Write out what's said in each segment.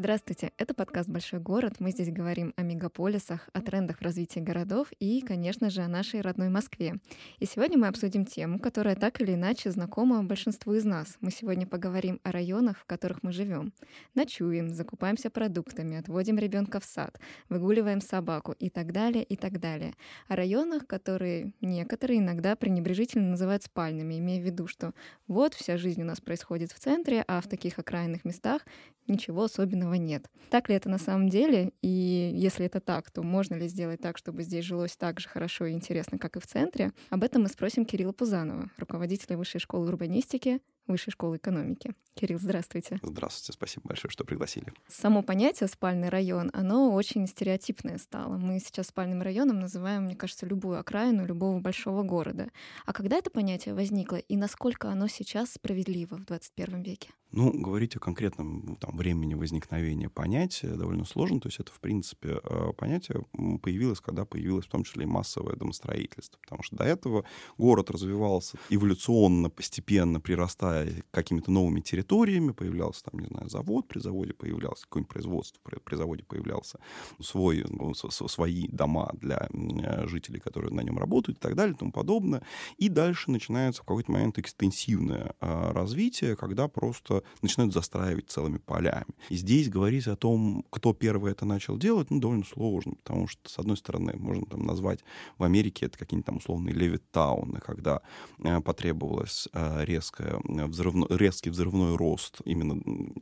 Здравствуйте, это подкаст «Большой город». Мы здесь говорим о мегаполисах, о трендах в развитии городов и, конечно же, о нашей родной Москве. И сегодня мы обсудим тему, которая так или иначе знакома большинству из нас. Мы сегодня поговорим о районах, в которых мы живем. Ночуем, закупаемся продуктами, отводим ребенка в сад, выгуливаем собаку и так далее, и так далее. О районах, которые некоторые иногда пренебрежительно называют спальными, имея в виду, что вот вся жизнь у нас происходит в центре, а в таких окраинных местах ничего особенного нет. Так ли это на самом деле? И если это так, то можно ли сделать так, чтобы здесь жилось так же хорошо и интересно, как и в центре? Об этом мы спросим Кирилла Пузанова, руководителя Высшей школы урбанистики Высшей школы экономики. Кирилл, здравствуйте. Здравствуйте, спасибо большое, что пригласили. Само понятие «спальный район», оно очень стереотипное стало. Мы сейчас спальным районом называем, мне кажется, любую окраину любого большого города. А когда это понятие возникло и насколько оно сейчас справедливо в 21 веке? Ну, говорить о конкретном там, времени возникновения понятия довольно сложно. То есть это, в принципе, э, понятие появилось, когда появилось в том числе и массовое домостроительство. Потому что до этого город развивался эволюционно, постепенно прирастая какими-то новыми территориями. Появлялся там, не знаю, завод, при заводе появлялся какое-нибудь производство, при заводе появлялся свой, ну, свои дома для э, жителей, которые на нем работают и так далее и тому подобное. И дальше начинается в какой-то момент экстенсивное э, развитие, когда просто начинают застраивать целыми полями. И здесь говорить о том, кто первый это начал делать, ну, довольно сложно, потому что, с одной стороны, можно там назвать в Америке это какие-нибудь там условные левиттауны, когда э, потребовалось э, резкое, взрывно, резкий взрывной рост именно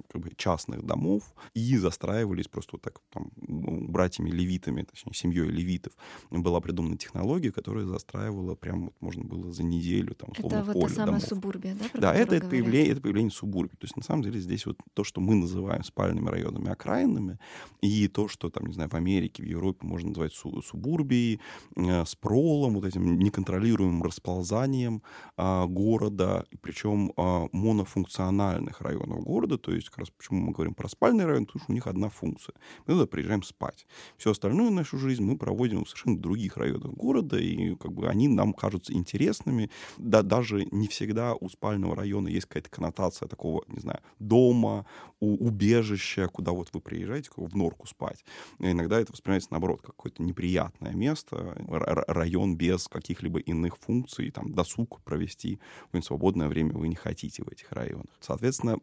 как бы, частных домов, и застраивались просто вот так там братьями-левитами, точнее, семьей левитов. Была придумана технология, которая застраивала прям, вот, можно было за неделю, там, условно, Это вот та самая субурбия, да? Да, это, это, появление, это появление субурбии. То есть, на самом деле, здесь вот то, что мы называем спальными районами окраинными, и то, что, там, не знаю, в Америке, в Европе можно называть су субурбией, э, с пролом, вот этим неконтролируемым расползанием э, города, причем э, монофункциональных районов города, то есть как раз почему мы говорим про спальный район, потому что у них одна функция. Мы туда приезжаем спать. Всю остальную нашу жизнь мы проводим в совершенно других районах города, и как бы они нам кажутся интересными. Да, даже не всегда у спального района есть какая-то коннотация такого, не знаю, дома, у, убежища, куда вот вы приезжаете, в норку спать. И иногда это воспринимается, наоборот, как какое-то неприятное место, район без каких-либо иных функций, там, досуг провести в свободное время вы не хотите в этих районах. Соответственно,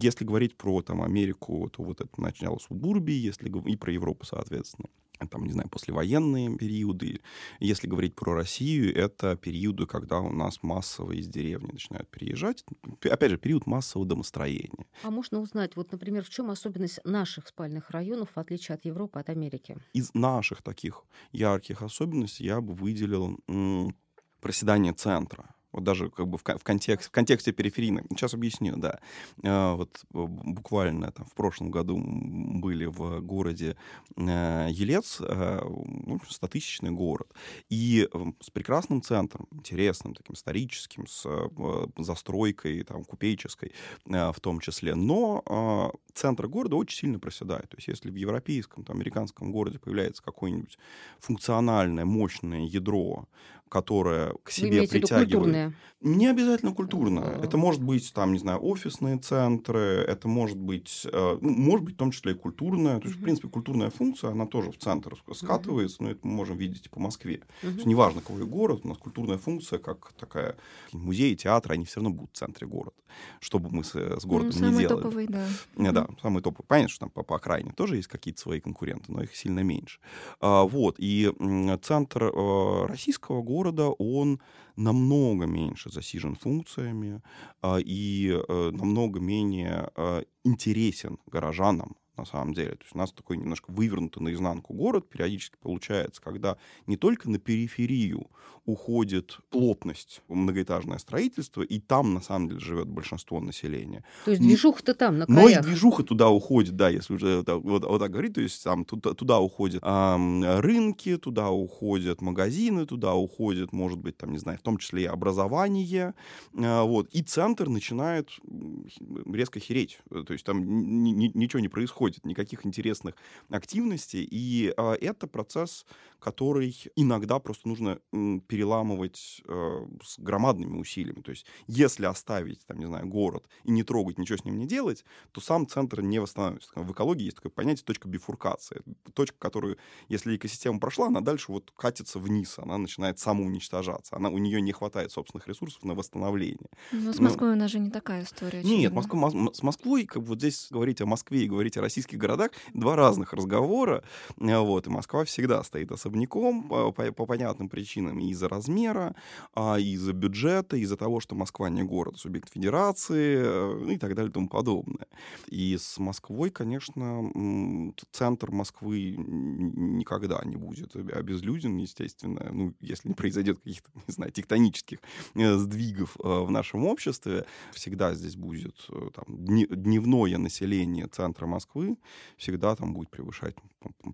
если говорить про там, Америку, то вот это начало субурбии, если и про Европу, соответственно там, не знаю, послевоенные периоды. Если говорить про Россию, это периоды, когда у нас массово из деревни начинают переезжать. Опять же, период массового домостроения. А можно узнать, вот, например, в чем особенность наших спальных районов, в отличие от Европы, от Америки? Из наших таких ярких особенностей я бы выделил м- проседание центра вот даже как бы в, в, контекст, в контексте периферийных. Сейчас объясню, да. А, вот буквально там в прошлом году были в городе э, Елец, э, ну, 100-тысячный город, и с прекрасным центром, интересным, таким историческим, с э, застройкой там купеческой в том числе, но а, центр города очень сильно проседает. То есть если в европейском, там, американском городе появляется какое-нибудь функциональное, мощное ядро, которое к себе Вы притягивает. Не обязательно культурное. Это может быть, там, не знаю, офисные центры, это может быть, э, ну, может быть, в том числе и культурное. То есть, в принципе, культурная функция, она тоже в центр скатывается, но это мы можем видеть и по Москве. То есть, неважно, какой город, у нас культурная функция, как такая музей, театр, они все равно будут в центре города, что бы мы с, с городом ну, не делали. Топовый, да. Не, да, самый топовый. Понятно, что там по, по окраине тоже есть какие-то свои конкуренты, но их сильно меньше. А, вот, и центр а, российского города, он намного меньше засижен функциями а, и а, намного менее а, интересен горожанам на самом деле. То есть у нас такой немножко вывернутый наизнанку город периодически получается, когда не только на периферию уходит плотность многоэтажное строительство, и там, на самом деле, живет большинство населения. То есть движуха-то там, на краях. Но и движуха туда уходит, да, если уже вот, вот, вот так говорить, то есть там туда, туда уходят э, рынки, туда уходят магазины, туда уходит, может быть, там, не знаю, в том числе и образование, э, вот, и центр начинает резко хереть, то есть там ничего не происходит происходит никаких интересных активностей, и а, это процесс, который иногда просто нужно переламывать э, с громадными усилиями. То есть если оставить, там, не знаю, город и не трогать, ничего с ним не делать, то сам центр не восстановится. В экологии есть такое понятие точка бифуркации. Точка, которую, если экосистема прошла, она дальше вот катится вниз, она начинает самоуничтожаться. Она, у нее не хватает собственных ресурсов на восстановление. Но с Москвой у нас же не такая история. Нет, Москва, с Москвой, как вот здесь говорить о Москве и говорить о российских городах, два разных разговора. Э, вот, и Москва всегда стоит особняком по, по, по понятным причинам. И из-за размера, а, и из-за бюджета, из-за того, что Москва не город, субъект федерации, ну и так далее и тому подобное. И с Москвой, конечно, центр Москвы никогда не будет обезлюден, естественно, ну, если не произойдет каких-то, не знаю, тектонических э, сдвигов э, в нашем обществе, всегда здесь будет там, дневное население центра Москвы, всегда там будет превышать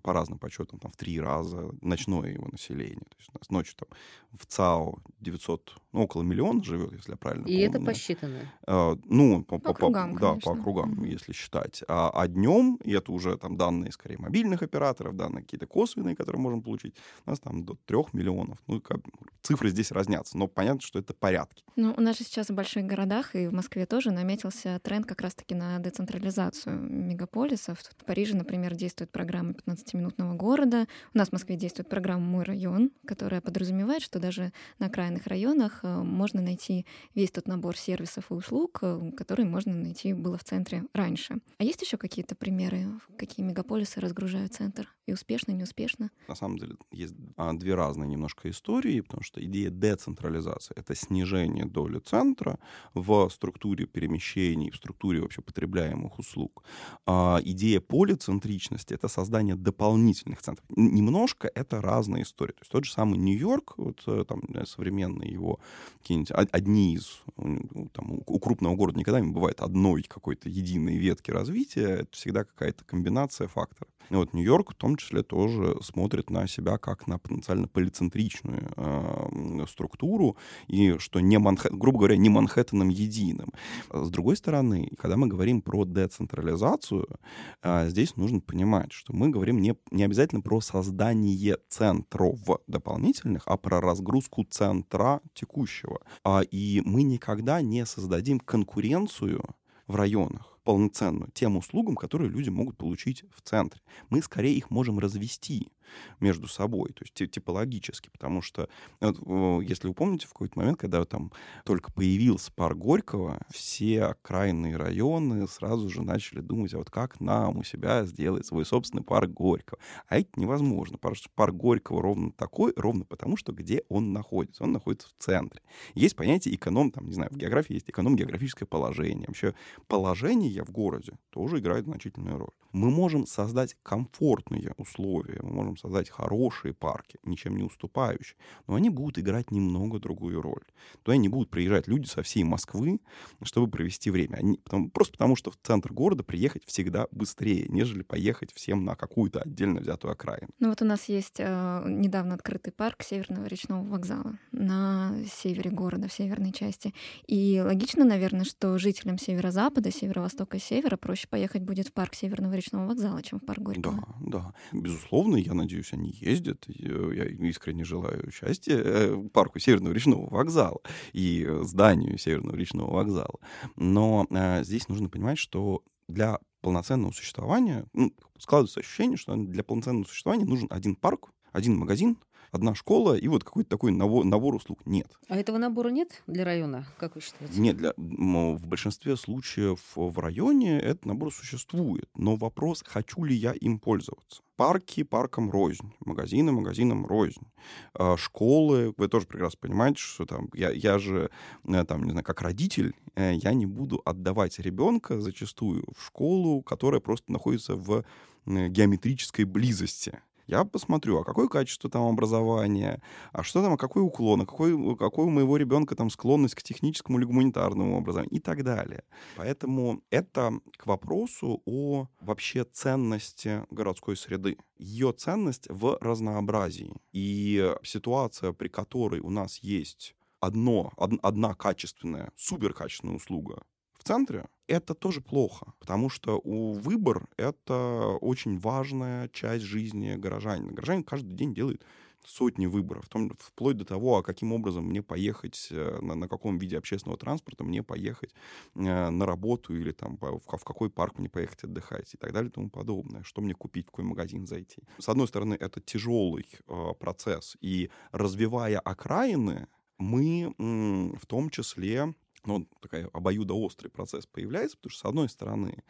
по разным подсчетам там, в три раза ночное его население. То есть у нас ночью там в ЦАО 900, ну, около миллиона живет, если я правильно И помню. это посчитано? А, ну, по, по, по округам, Да, по округам, mm-hmm. если считать. А, а днем, и это уже там данные, скорее, мобильных операторов, данные какие-то косвенные, которые можем получить, у нас там до трех миллионов. Ну, как, цифры здесь разнятся, но понятно, что это порядки. Ну, у нас же сейчас в больших городах, и в Москве тоже наметился тренд как раз-таки на децентрализацию мегаполисов. В Париже, например, действует программа 15-минутного города. У нас в Москве действует программа «Мой район», которая подразумевает, что даже на окраинных районах э, можно найти весь тот набор сервисов и услуг, э, которые можно найти было в центре раньше. А есть еще какие-то примеры, какие мегаполисы разгружают центр? И успешно, и неуспешно? На самом деле есть а, две разные немножко истории, потому что идея децентрализации — это снижение доли центра в структуре перемещений, в структуре вообще потребляемых услуг. А идея полицентричности — это создание дополнительных центров. Немножко это разная история. То есть тот же самый Нью-Йорк, вот э, там современные его какие-нибудь, одни из, там, у крупного города никогда не бывает одной какой-то единой ветки развития, это всегда какая-то комбинация факторов. И вот Нью-Йорк в том числе тоже смотрит на себя как на потенциально полицентричную э, структуру, и что не Манхэ... грубо говоря, не Манхэттеном единым. С другой стороны, когда мы говорим про децентрализацию, э, здесь нужно понимать, что мы говорим не, не обязательно про создание центров дополнительных, а про разгрузку центра текущего. А, и мы никогда не создадим конкуренцию в районах полноценную тем услугам, которые люди могут получить в центре. Мы скорее их можем развести между собой, то есть типологически, потому что, если вы помните, в какой-то момент, когда там только появился парк Горького, все окраинные районы сразу же начали думать, а вот как нам у себя сделать свой собственный парк Горького. А это невозможно, потому что парк Горького ровно такой, ровно потому, что где он находится. Он находится в центре. Есть понятие эконом, там, не знаю, в географии есть эконом-географическое положение. Вообще положение в городе тоже играет значительную роль. Мы можем создать комфортные условия, мы можем создать хорошие парки, ничем не уступающие, но они будут играть немного другую роль. Туда не будут приезжать люди со всей Москвы, чтобы провести время. Они, потому, просто потому, что в центр города приехать всегда быстрее, нежели поехать всем на какую-то отдельно взятую окраину. Ну вот у нас есть э, недавно открытый парк Северного речного вокзала на севере города, в северной части. И логично, наверное, что жителям северо-запада, северо-востока и севера проще поехать будет в парк Северного речного вокзала, чем в парк Горького. Да, да. Безусловно, я надеюсь, они ездят. Я искренне желаю счастья э, парку Северного речного вокзала и зданию Северного речного вокзала. Но э, здесь нужно понимать, что для полноценного существования, ну, складывается ощущение, что для полноценного существования нужен один парк, один магазин, одна школа и вот какой-то такой набор, набор услуг нет. А этого набора нет для района, как вы считаете? Нет, для, в большинстве случаев в районе этот набор существует. Но вопрос, хочу ли я им пользоваться. Парки парком рознь, магазины магазинам рознь, а, школы, вы тоже прекрасно понимаете, что там я, я же, э, там, не знаю, как родитель, э, я не буду отдавать ребенка зачастую в школу, которая просто находится в геометрической близости я посмотрю, а какое качество там образования, а что там, а какой уклон, а какой, какой у моего ребенка там склонность к техническому или гуманитарному образованию и так далее. Поэтому это к вопросу о вообще ценности городской среды. Ее ценность в разнообразии. И ситуация, при которой у нас есть одно, од, одна качественная, суперкачественная услуга в центре, это тоже плохо, потому что у выбор — это очень важная часть жизни горожанина. Горожанин каждый день делает сотни выборов, том, вплоть до того, а каким образом мне поехать, э, на, на каком виде общественного транспорта мне поехать э, на работу или там в, в какой парк мне поехать отдыхать и так далее и тому подобное, что мне купить, в какой магазин зайти. С одной стороны, это тяжелый э, процесс, и развивая окраины, мы в том числе ну, такая обоюдоострый процесс появляется, потому что, с одной стороны,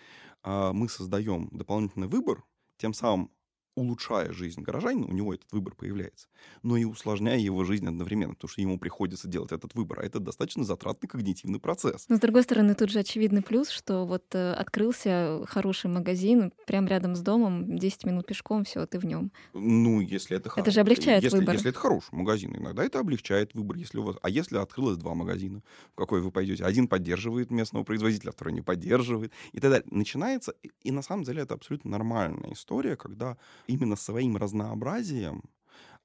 э, мы создаем дополнительный выбор, тем самым улучшая жизнь горожанина, у него этот выбор появляется, но и усложняя его жизнь одновременно, потому что ему приходится делать этот выбор, а это достаточно затратный когнитивный процесс. Но, с другой стороны, тут же очевидный плюс, что вот э, открылся хороший магазин прямо рядом с домом, 10 минут пешком, все, ты в нем. Ну, если это... Это же облегчает если, выбор. Если это хороший магазин, иногда это облегчает выбор. Если у вас... А если открылось два магазина, в какой вы пойдете? Один поддерживает местного производителя, а второй не поддерживает, и так далее. Начинается, и на самом деле это абсолютно нормальная история, когда именно своим разнообразием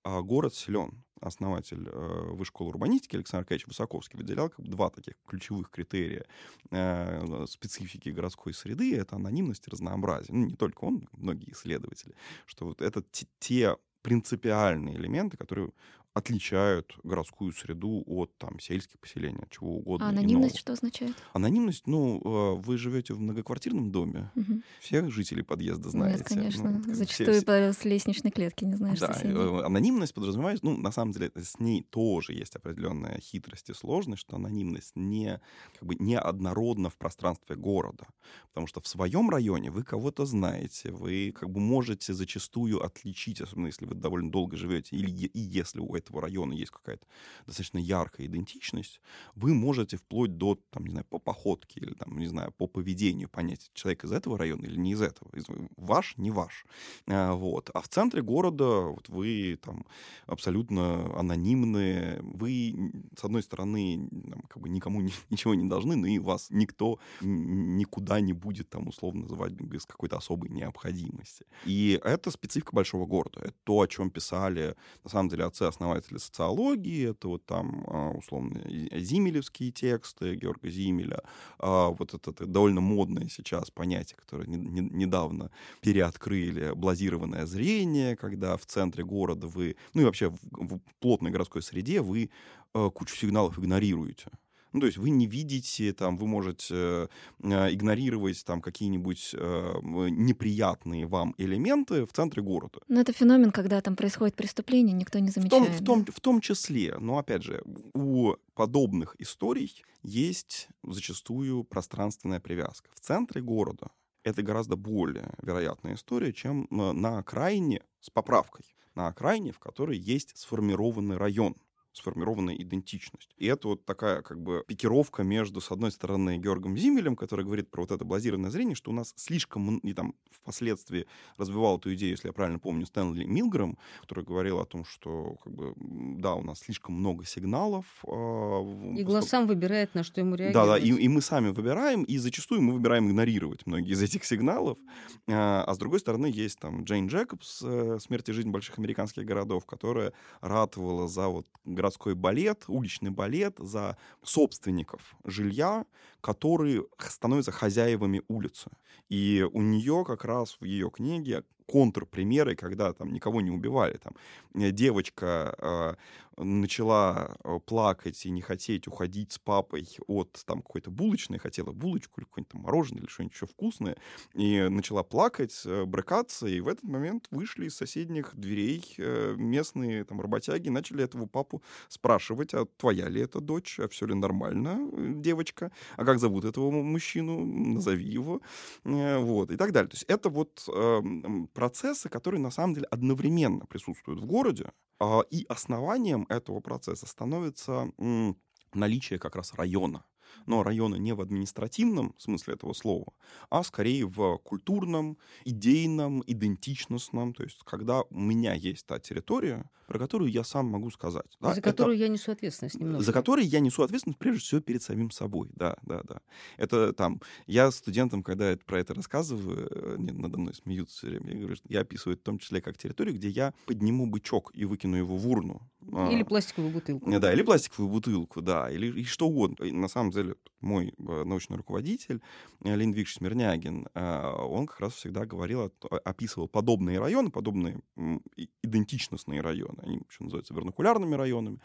а, город силен. Основатель э, Высшей школы урбанистики Александр Аркадьевич Высоковский выделял как бы два таких ключевых критерия э, специфики городской среды. Это анонимность и разнообразие. Ну, не только он, многие исследователи. Что вот это те принципиальные элементы, которые отличают городскую среду от там, сельских поселений, от чего угодно. А анонимность иного. что означает? Анонимность, ну, э, вы живете в многоквартирном доме, угу. всех жителей подъезда знаете. Нет, конечно. Ну, Зачастую все, по с лестничной клетки не знаешь да, соседей. Э, анонимность подразумевает, ну, на самом деле, с ней тоже есть определенная хитрость и сложность, что анонимность не, как бы, не однородна в пространстве города. Потому что в своем районе вы кого-то знаете, вы как бы можете зачастую отличить, особенно если вы довольно долго живете, или и если у этого района есть какая-то достаточно яркая идентичность, вы можете вплоть до, там, не знаю, по походке или, там, не знаю, по поведению понять, человек из этого района или не из этого. Ваш, не ваш. А, вот. А в центре города вот вы там абсолютно анонимны, вы, с одной стороны, там, как бы никому ничего не должны, но и вас никто никуда не будет там условно называть без какой-то особой необходимости. И это специфика большого города. Это то, о чем писали, на самом деле, отцы-основатели социологии, это вот там, а, условно, зимелевские тексты Георга Зимеля, а, вот это, это довольно модное сейчас понятие, которое не, не, недавно переоткрыли, блазированное зрение, когда в центре города вы, ну и вообще в, в плотной городской среде вы а, кучу сигналов игнорируете. Ну, то есть вы не видите, там, вы можете э, игнорировать там какие-нибудь э, неприятные вам элементы в центре города. Но это феномен, когда там происходит преступление, никто не замечает. В том, в том, в том числе, но опять же, у подобных историй есть зачастую пространственная привязка. В центре города это гораздо более вероятная история, чем на окраине с поправкой. На окраине, в которой есть сформированный район сформированная идентичность. И это вот такая как бы пикировка между, с одной стороны, Георгом Зимелем, который говорит про вот это блазированное зрение, что у нас слишком, и там впоследствии развивал эту идею, если я правильно помню, Стэнли Милграм, который говорил о том, что как бы, да, у нас слишком много сигналов. Э, и глаз сам выбирает, на что ему реагировать. Да, да, и, и мы сами выбираем, и зачастую мы выбираем игнорировать многие из этих сигналов. А, а с другой стороны, есть там Джейн Джекобс «Смерть и жизнь больших американских городов», которая ратовала за вот городской балет, уличный балет, за собственников жилья, которые становятся хозяевами улицы. И у нее как раз в ее книге контрпримеры, когда там никого не убивали. Там э, девочка э, начала э, плакать и не хотеть уходить с папой от там какой-то булочной, хотела булочку или какое-нибудь там мороженое или что-нибудь еще вкусное, и начала плакать, э, брыкаться, и в этот момент вышли из соседних дверей местные там работяги, начали этого папу спрашивать, а твоя ли это дочь, а все ли нормально, девочка, а как зовут этого мужчину, назови его, вот, и так далее. То есть это вот эм, процессы, которые на самом деле одновременно присутствуют в городе, а, и основанием этого процесса становится наличие как раз района но района не в административном смысле этого слова, а скорее в культурном, идейном, идентичностном. То есть, когда у меня есть та территория, про которую я сам могу сказать. Да, за которую это, я несу ответственность немного. За которую я несу ответственность, прежде всего, перед самим собой. Да, да, да. Это там... Я студентам, когда про это рассказываю, они надо мной смеются все время. Я говорю, что я описываю в том числе как территорию, где я подниму бычок и выкину его в урну. Или а, пластиковую бутылку. Да, или пластиковую бутылку, да, или и что угодно. И на самом деле мой э, научный руководитель э, Линдвиг Смирнягин, э, он как раз всегда говорил, описывал подобные районы, подобные идентичностные районы, они еще называются вернокулярными районами,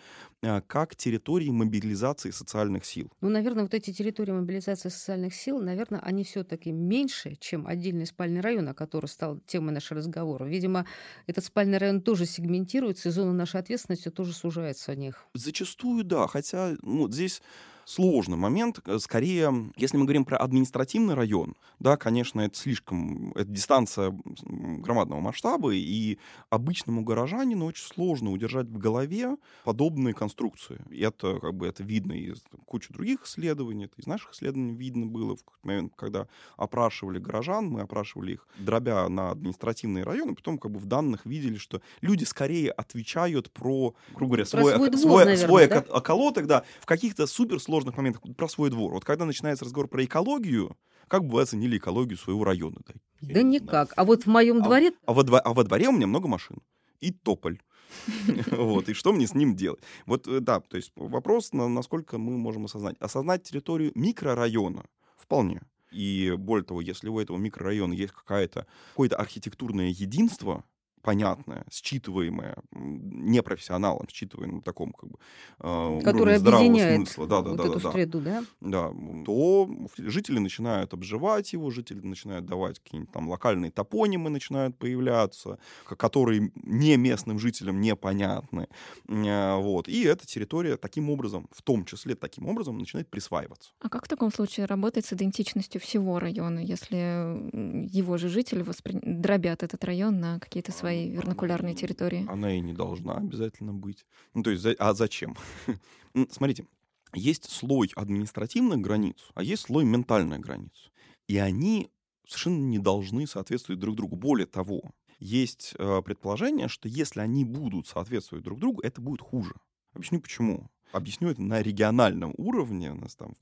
как территории мобилизации социальных сил. Ну, наверное, вот эти территории мобилизации социальных сил, наверное, они все-таки меньше, чем отдельный спальный район, о который стал темой нашего разговора. Видимо, этот спальный район тоже сегментируется, и зона нашей ответственности тоже сужается о них. Зачастую, да, хотя ну, здесь сложный момент. Э, скорее, если мы говорим про административный район, да, конечно, это слишком, это дистанция громадного масштаба, и обычному горожанину очень сложно удержать в голове подобные конструкции. И это, как бы, это видно из кучи других исследований, это из наших исследований видно было в момент, когда опрашивали горожан, мы опрашивали их, дробя на административные районы, потом как бы в данных видели, что люди скорее отвечают про, грубо говоря, свой, свой, двор, свой, наверное, свой да? околоток, да, в каких-то суперсложных сложных моментах про свой двор. Вот когда начинается разговор про экологию, как бы вы оценили экологию своего района? Да, да никак. А вот в моем а, дворе... А во, а во дворе у меня много машин. И тополь. Вот, и что мне с ним делать? Вот, э, да, то есть вопрос, насколько мы можем осознать. Осознать территорию микрорайона вполне. И более того, если у этого микрорайона есть какое-то архитектурное единство, понятное, считываемое непрофессионалом, считываемое на таком как бы э, Которое объединяет смысла, да, да, вот да, эту да, среду, да? Да, то жители начинают обживать его, жители начинают давать какие-нибудь там локальные топонимы начинают появляться, которые не местным жителям непонятны, э, вот, и эта территория таким образом, в том числе таким образом, начинает присваиваться. А как в таком случае работает с идентичностью всего района, если его же жители воспри... дробят этот район на какие-то свои своей вернокулярной территории. Она и не должна обязательно быть. Ну, то есть, а зачем? Смотрите, есть слой административных границ, а есть слой ментальных границ. И они совершенно не должны соответствовать друг другу. Более того, есть э, предположение, что если они будут соответствовать друг другу, это будет хуже. Объясню почему. Объясню это на региональном уровне. У нас там в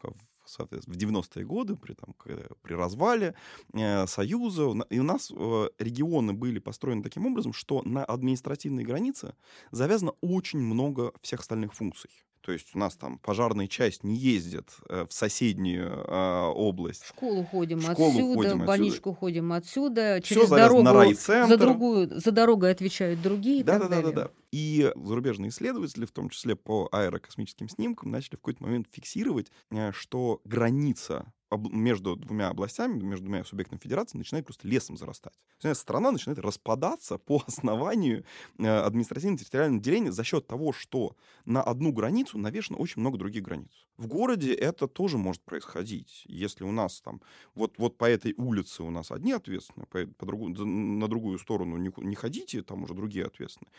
соответственно, в 90-е годы, при, там, при развале э, Союза. И у нас э, регионы были построены таким образом, что на административной границе завязано очень много всех остальных функций. То есть у нас там пожарная часть не ездит э, в соседнюю э, область. В школу ходим в школу отсюда, ходим в больничку отсюда. ходим отсюда. Через Всё дорогу на райцентр. за другую, за дорогой отвечают другие. Да, да, да, да, да. И зарубежные исследователи, в том числе по аэрокосмическим снимкам, начали в какой-то момент фиксировать, э, что граница между двумя областями, между двумя субъектами федерации начинает просто лесом зарастать. Страна начинает распадаться по основанию э, административно-территориального деления за счет того, что на одну границу навешено очень много других границ. В городе это тоже может происходить. Если у нас там вот, вот по этой улице у нас одни ответственные, по, по другую, на другую сторону не, не ходите, там уже другие ответственные.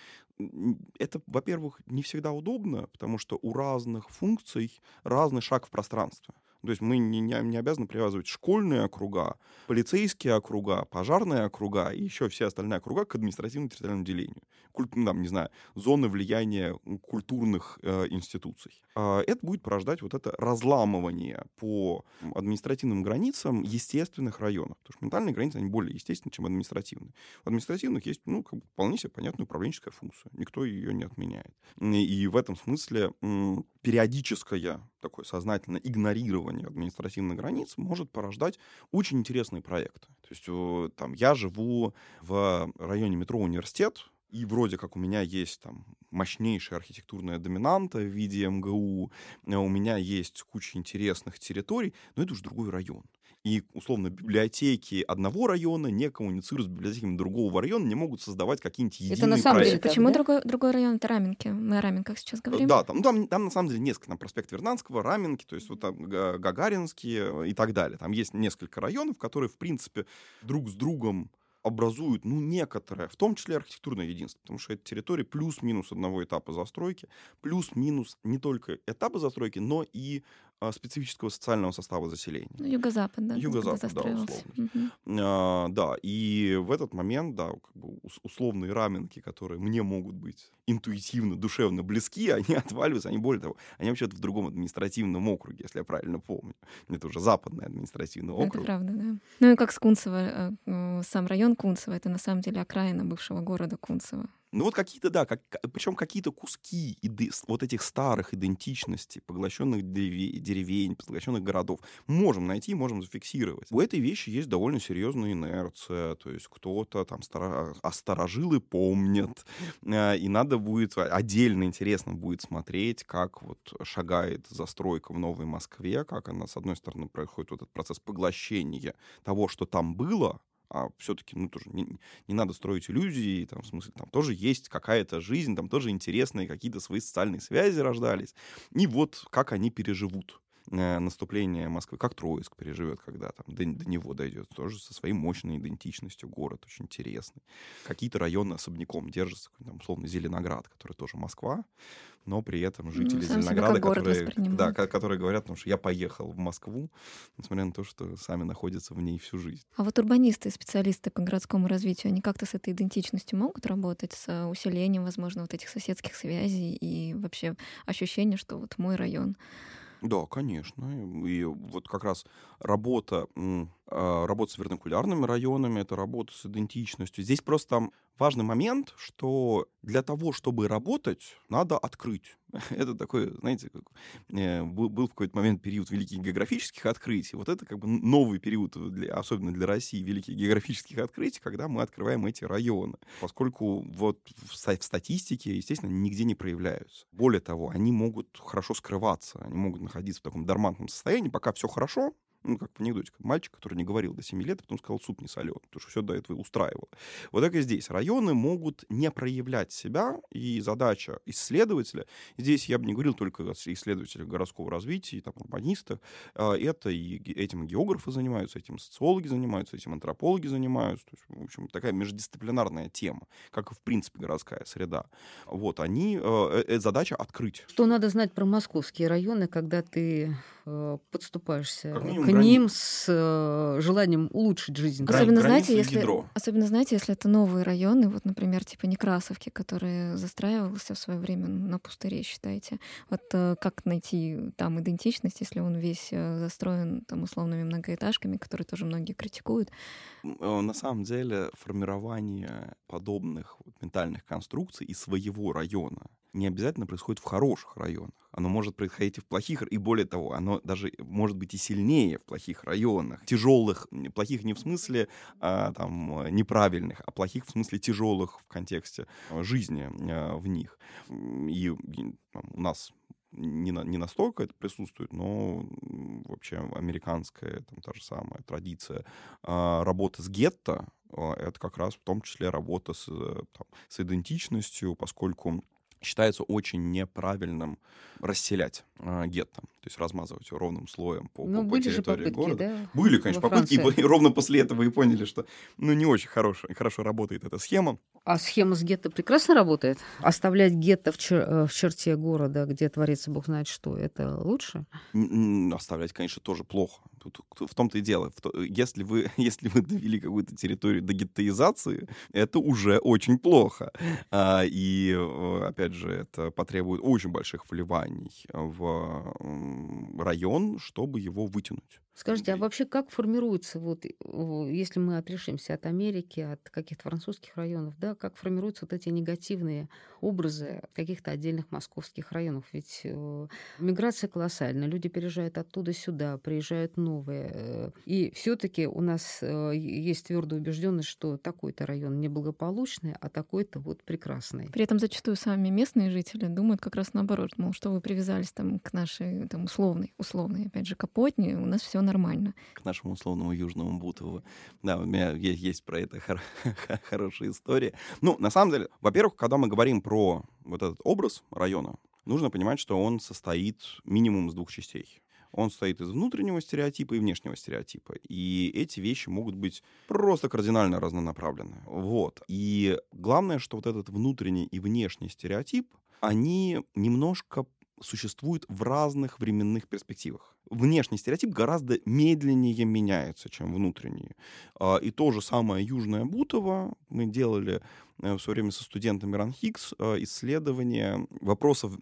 Это, во-первых, не всегда удобно, потому что у разных функций разный шаг в пространстве. То есть мы не, не, не обязаны привязывать школьные округа, полицейские округа, пожарные округа и еще все остальные округа к административно-территориальному делению. Культ, ну, там, не знаю, зоны влияния культурных э, институций. Э, это будет порождать вот это разламывание по административным границам естественных районов. Потому что ментальные границы, они более естественны, чем административные. У административных есть, ну, как бы вполне себе понятная управленческая функция. Никто ее не отменяет. И в этом смысле периодическое такое сознательное игнорирование административных границ может порождать очень интересные проекты. То есть там я живу в районе метро Университет, и вроде как у меня есть там мощнейшая архитектурная доминанта в виде МГУ, э, у меня есть куча интересных территорий, но это уже другой район и, условно, библиотеки одного района не коммуницируют с библиотеками другого района, не могут создавать какие-нибудь единые Это на самом проекты. деле, почему да? другой, другой район — это Раменки? Мы о Раменках сейчас говорим. Да, там, ну, там, там на самом деле несколько, там проспект Вернадского, Раменки, то есть вот там Гагаринские и так далее. Там есть несколько районов, которые, в принципе, друг с другом образуют, ну, некоторое, в том числе архитектурное единство, потому что это территория плюс-минус одного этапа застройки, плюс-минус не только этапа застройки, но и специфического социального состава заселения. Ну, юго-запад, да? Юго-запад, да, условно. Угу. А, да, и в этот момент, да, как бы условные раменки, которые мне могут быть интуитивно, душевно близки, они отваливаются, они более того, они вообще-то в другом административном округе, если я правильно помню. Это уже западный административный округ. Это правда, да. Ну и как с Кунцево, э, сам район Кунцево, это на самом деле окраина бывшего города Кунцево. Ну вот какие-то, да, как, причем какие-то куски вот этих старых идентичностей, поглощенных деревень, поглощенных городов, можем найти, можем зафиксировать. У этой вещи есть довольно серьезная инерция, то есть кто-то там стара... а старожилы помнят, э, и надо будет, отдельно интересно будет смотреть, как вот шагает застройка в Новой Москве, как она, с одной стороны, происходит вот этот процесс поглощения того, что там было, а все-таки, ну, тоже не, не надо строить иллюзии, там, в смысле, там тоже есть какая-то жизнь, там тоже интересные какие-то свои социальные связи рождались. И вот как они переживут наступление Москвы, как Троицк переживет, когда там до, до него дойдет, тоже со своей мощной идентичностью город, очень интересный. Какие-то районы особняком держатся, там, условно, Зеленоград, который тоже Москва, но при этом ну, жители ну, Зеленограда, которые, да, которые говорят, потому что я поехал в Москву, несмотря на то, что сами находятся в ней всю жизнь. А вот урбанисты, специалисты по городскому развитию, они как-то с этой идентичностью могут работать, с усилением, возможно, вот этих соседских связей и вообще ощущение, что вот мой район да, конечно. И вот как раз работа, а, работа с верникулярными районами, это работа с идентичностью. Здесь просто важный момент, что для того, чтобы работать, надо открыть. Это такой, знаете, как, э, был в какой-то момент период великих географических открытий. Вот это как бы новый период, для, особенно для России, великих географических открытий, когда мы открываем эти районы. Поскольку вот в, в статистике, естественно, нигде не проявляются. Более того, они могут хорошо скрываться, они могут находиться в таком дормантном состоянии, пока все хорошо, ну, как в анекдоте, мальчик, который не говорил до 7 лет, а потом сказал, суп не солен, потому что все до этого устраивало. Вот так и здесь. Районы могут не проявлять себя, и задача исследователя, здесь я бы не говорил только о исследователях городского развития, там, урбанистах, а, это и этим географы занимаются, этим социологи занимаются, этим антропологи занимаются, то есть, в общем, такая междисциплинарная тема, как и, в принципе, городская среда. Вот, они, э, э, задача открыть. Что надо знать про московские районы, когда ты э, подступаешься к ним с э, желанием улучшить жизнь. Особенно, знаете, если, особенно, знаете, если это новые районы, вот, например, типа Некрасовки, который застраивался в свое время на пустыре, считаете. Вот э, как найти там идентичность, если он весь э, застроен там условными многоэтажками, которые тоже многие критикуют? На самом деле формирование подобных вот, ментальных конструкций и своего района не обязательно происходит в хороших районах. Оно может происходить и в плохих, и более того, оно даже может быть и сильнее в плохих районах. Тяжелых, плохих не в смысле а, там, неправильных, а плохих в смысле тяжелых в контексте а, жизни а, в них. И, и там, у нас не, на, не настолько это присутствует, но вообще американская, там, та же самая традиция а, работы с гетто, это как раз в том числе работа с, там, с идентичностью, поскольку считается очень неправильным расселять э, гетто, то есть размазывать его ровным слоем по, ну, по, по территории попытки, города. Да? Были, конечно, попытки, и ровно после этого и поняли, что ну, не очень хорошо, хорошо работает эта схема. А схема с гетто прекрасно работает? Оставлять гетто в, чер- э, в черте города, где творится бог знает что, это лучше? Оставлять, конечно, тоже плохо. В том-то и дело. Если вы, если вы довели какую-то территорию до геттоизации, это уже очень плохо. А, и, э, опять же, это потребует очень больших вливаний в район, чтобы его вытянуть. Скажите, а вообще как формируется, вот, если мы отрешимся от Америки, от каких-то французских районов, да, как формируются вот эти негативные образы каких-то отдельных московских районов? Ведь э, миграция колоссальна, люди переезжают оттуда сюда, приезжают новые. Э, и все-таки у нас э, есть твердая убежденность, что такой-то район неблагополучный, а такой-то вот прекрасный. При этом зачастую сами местные жители думают как раз наоборот, мол, что вы привязались там к нашей там, условной, условной, опять же, Капотне, у нас все нормально. К нашему условному Южному Бутову. Да, у меня есть, про это хор- хорошая история. Ну, на самом деле, во-первых, когда мы говорим про вот этот образ района, нужно понимать, что он состоит минимум из двух частей. Он состоит из внутреннего стереотипа и внешнего стереотипа. И эти вещи могут быть просто кардинально разнонаправлены. Вот. И главное, что вот этот внутренний и внешний стереотип, они немножко существуют в разных временных перспективах внешний стереотип гораздо медленнее меняется, чем внутренний. А, и то же самое Южное Бутово мы делали в свое время со студентами РАНХИКС исследование вопросов,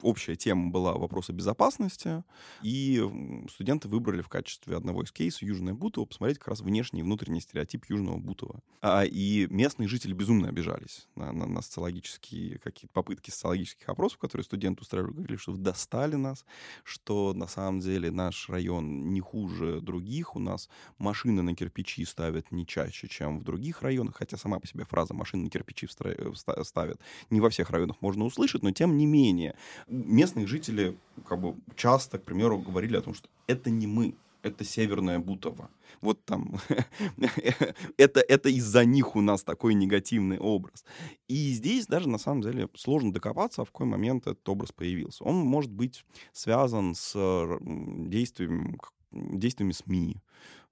общая тема была вопросы безопасности, и студенты выбрали в качестве одного из кейсов Южное Бутово посмотреть как раз внешний и внутренний стереотип Южного Бутова. А, и местные жители безумно обижались на, на, на социологические какие-то попытки социологических опросов, которые студенты устраивали, говорили, что достали нас, что на самом деле наш район не хуже других, у нас машины на кирпичи ставят не чаще, чем в других районах, хотя сама по себе фраза «машины кирпичи ставят» не во всех районах можно услышать, но тем не менее местные жители как бы часто, к примеру, говорили о том, что это не мы, это Северная Бутова. Вот там, это, это из-за них у нас такой негативный образ. И здесь даже на самом деле сложно докопаться, а в какой момент этот образ появился. Он может быть связан с действиями, действиями СМИ,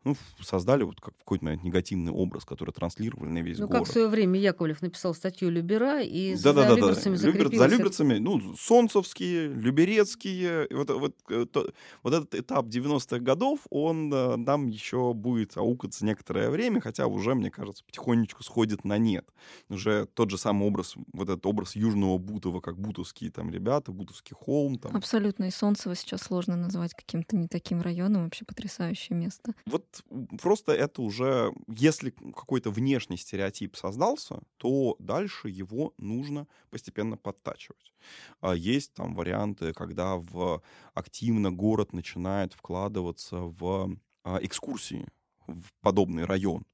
ну, создали вот как какой-то момент негативный образ, который транслировали на весь ну, город. Ну, как в свое время Яковлев написал статью «Любера», и да, да, за да, Люберцами да. закрепилось... За Люберцами, ну, Солнцевские, Люберецкие, вот, вот, э, то, вот этот этап 90-х годов, он э, нам еще будет аукаться некоторое время, хотя уже, мне кажется, потихонечку сходит на нет. Уже тот же самый образ, вот этот образ Южного Бутова, как бутовские там ребята, Бутовский холм. Там. Абсолютно, и Солнцево сейчас сложно назвать каким-то не таким районом, вообще потрясающее место. Вот просто это уже, если какой-то внешний стереотип создался, то дальше его нужно постепенно подтачивать. А есть там варианты, когда в активно город начинает вкладываться в а, экскурсии в подобный район.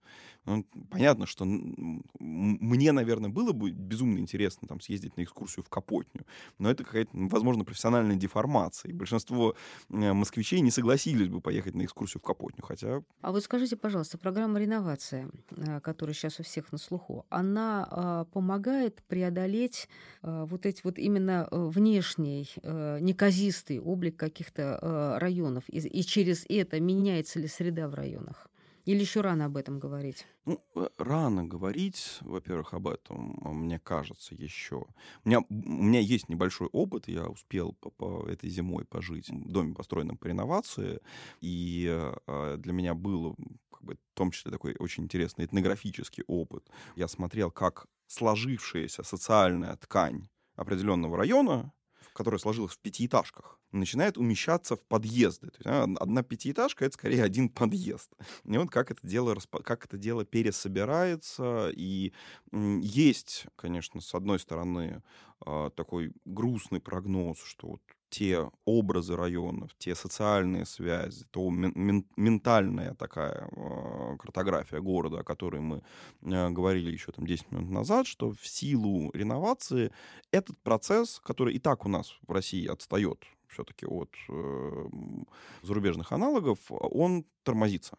Ну, понятно, что мне, наверное, было бы безумно интересно там съездить на экскурсию в Капотню, но это какая-то, возможно, профессиональная деформация. И большинство э, москвичей не согласились бы поехать на экскурсию в Капотню, хотя... А вот скажите, пожалуйста, программа реновация, э, которая сейчас у всех на слуху, она а, помогает преодолеть а, вот эти вот именно э, внешний, неказистый облик каких-то районов, и через это меняется ли среда в районах? Или еще рано об этом говорить? Ну, э, рано говорить, во-первых, об этом, а, мне кажется, еще. У меня, у меня есть небольшой опыт, я успел по, по этой зимой пожить в доме, построенном по реновации, и э, для меня был, как бы, в том числе такой очень интересный этнографический опыт. Я смотрел, как сложившаяся социальная ткань определенного района, которая сложилась в пятиэтажках, начинает умещаться в подъезды. То есть, одна пятиэтажка — это скорее один подъезд. И вот как это дело, как это дело пересобирается. И есть, конечно, с одной стороны, а, такой грустный прогноз, что вот те образы районов, те социальные связи, то мен- ментальная такая э, картография города, о которой мы э, говорили еще там 10 минут назад, что в силу реновации этот процесс, который и так у нас в России отстает все-таки от э, зарубежных аналогов, он тормозится.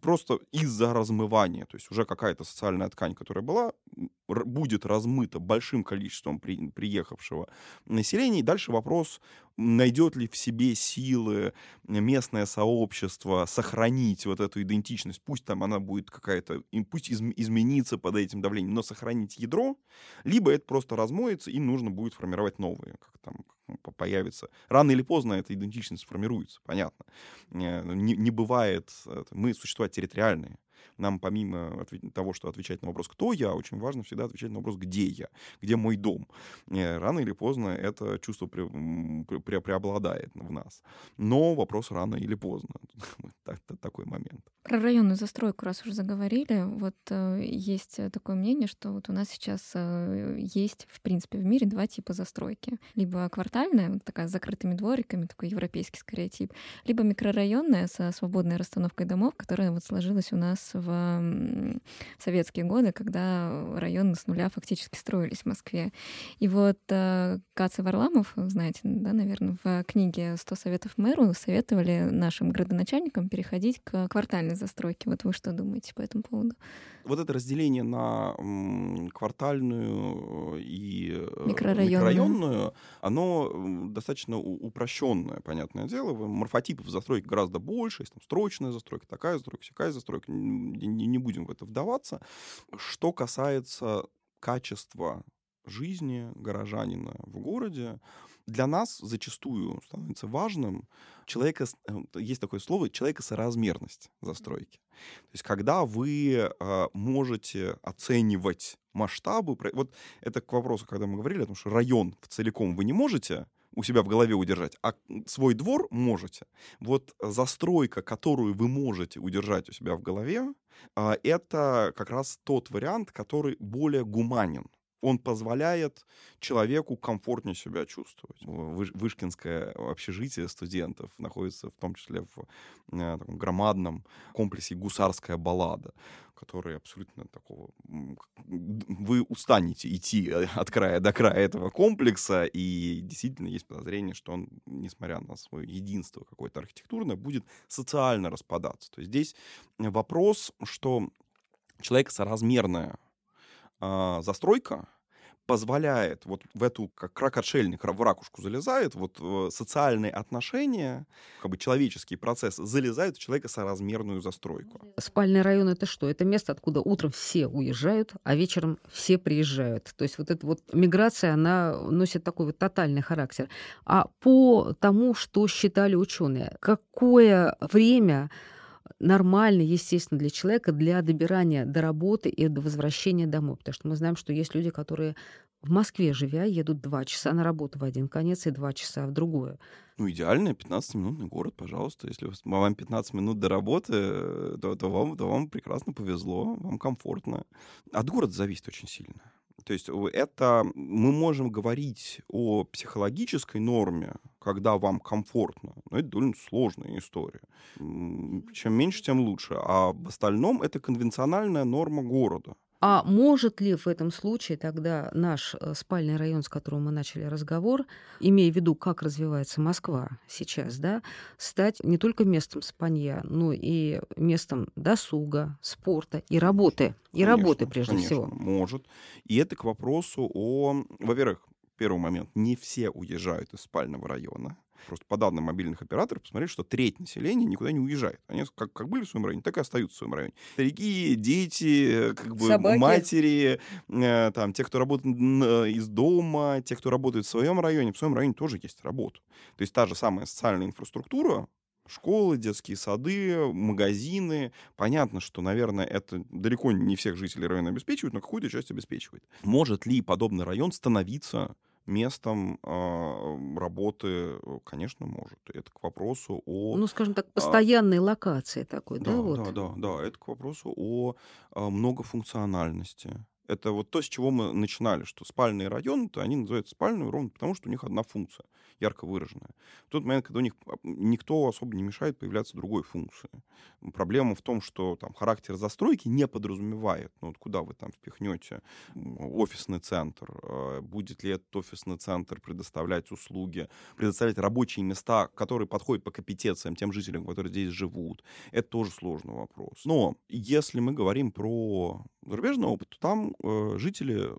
Просто из-за размывания, то есть уже какая-то социальная ткань, которая была, будет размыта большим количеством при, приехавшего населения. И дальше вопрос, найдет ли в себе силы местное сообщество сохранить вот эту идентичность, пусть там она будет какая-то, пусть из, изменится под этим давлением, но сохранить ядро, либо это просто размоется, и нужно будет формировать новые, как там появится. Рано или поздно эта идентичность сформируется, понятно. Э, не, не бывает, мы существа территориальные нам помимо того, что отвечать на вопрос «кто я?», очень важно всегда отвечать на вопрос «где я?», «где мой дом?». Э, рано или поздно это чувство пре пре преобладает в нас. Но вопрос рано или поздно. Такой момент. Про районную застройку, раз уже заговорили, вот э, есть такое мнение, что вот у нас сейчас э, есть, в принципе, в мире два типа застройки. Либо квартальная, такая с закрытыми двориками, такой европейский скорее тип, либо микрорайонная со свободной расстановкой домов, которая вот сложилась у нас в советские годы, когда районы с нуля фактически строились в Москве. И вот э, Кац и Варламов, знаете, да, наверное, в книге «100 советов мэру» советовали нашим градоначальникам переходить к квартальной застройке. Вот вы что думаете по этому поводу? Вот это разделение на квартальную и э, микрорайонную, микрорайонную оно достаточно упрощенное, понятное дело. Морфотипов застройки гораздо больше. Есть там строчная застройка, такая застройка, всякая застройка не, не будем в это вдаваться. Что касается качества жизни горожанина в городе, для нас зачастую становится важным человека, э, есть такое слово, человекосоразмерность застройки. То есть когда вы э, можете оценивать масштабы, вот это к вопросу, когда мы говорили о том, что район в целиком вы не можете у себя в голове удержать, а свой двор можете. Вот застройка, которую вы можете удержать у себя в голове, э, это как раз тот вариант, который более гуманен он позволяет человеку комфортнее себя чувствовать. Вышкинское общежитие студентов находится в том числе в э, таком громадном комплексе «Гусарская баллада», который абсолютно такого... Вы устанете идти э, от края до края этого комплекса, и действительно есть подозрение, что он, несмотря на свое единство какое-то архитектурное, будет социально распадаться. То есть здесь вопрос, что человек соразмерная а, застройка позволяет вот в эту, как рак-отшельник в ракушку залезает, вот э, социальные отношения, как бы человеческий процесс залезает в человека соразмерную застройку. Спальный район — это что? Это место, откуда утром все уезжают, а вечером все приезжают. То есть вот эта вот миграция, она носит такой вот тотальный характер. А по тому, что считали ученые, какое время нормально, естественно, для человека для добирания до работы и до возвращения домой. Потому что мы знаем, что есть люди, которые в Москве, живя, едут два часа на работу в один конец и два часа в другое. Ну, идеальный 15-минутный город, пожалуйста. Если вам 15 минут до работы, то, то, вам, то вам прекрасно повезло, вам комфортно. От города зависит очень сильно. То есть это мы можем говорить о психологической норме, когда вам комфортно, но это довольно сложная история. Чем меньше, тем лучше. А в остальном это конвенциональная норма города. А может ли в этом случае тогда наш э, спальный район, с которого мы начали разговор, имея в виду, как развивается Москва сейчас, да, стать не только местом спанья, но и местом досуга, спорта и работы? И конечно, работы, прежде конечно, всего. Может. И это к вопросу о... Во-первых, первый момент. Не все уезжают из спального района. Просто по данным мобильных операторов посмотрели, что треть населения никуда не уезжает. Они как, как были в своем районе, так и остаются в своем районе. Старики, дети, как бы Собаки. матери, э, там, те, кто работает из дома, те, кто работает в своем районе, в своем районе тоже есть работа. То есть та же самая социальная инфраструктура, школы, детские сады, магазины. Понятно, что, наверное, это далеко не всех жителей района обеспечивают, но какую-то часть обеспечивает. Может ли подобный район становиться местом э, работы, конечно, может. Это к вопросу о... Ну, скажем так, постоянной а, локации такой, да? Да, вот? да, да, да. Это к вопросу о а, многофункциональности. Это вот то, с чего мы начинали, что спальные районы, то они называются спальными ровно потому, что у них одна функция, ярко выраженная. В тот момент, когда у них никто особо не мешает появляться другой функции. Проблема в том, что там характер застройки не подразумевает, ну вот куда вы там впихнете офисный центр, а, будет ли этот офисный центр предоставлять услуги, предоставлять рабочие места, которые подходят по компетенциям тем жителям, которые здесь живут. Это тоже сложный вопрос. Но если мы говорим про зарубежный опыт, то там э, жители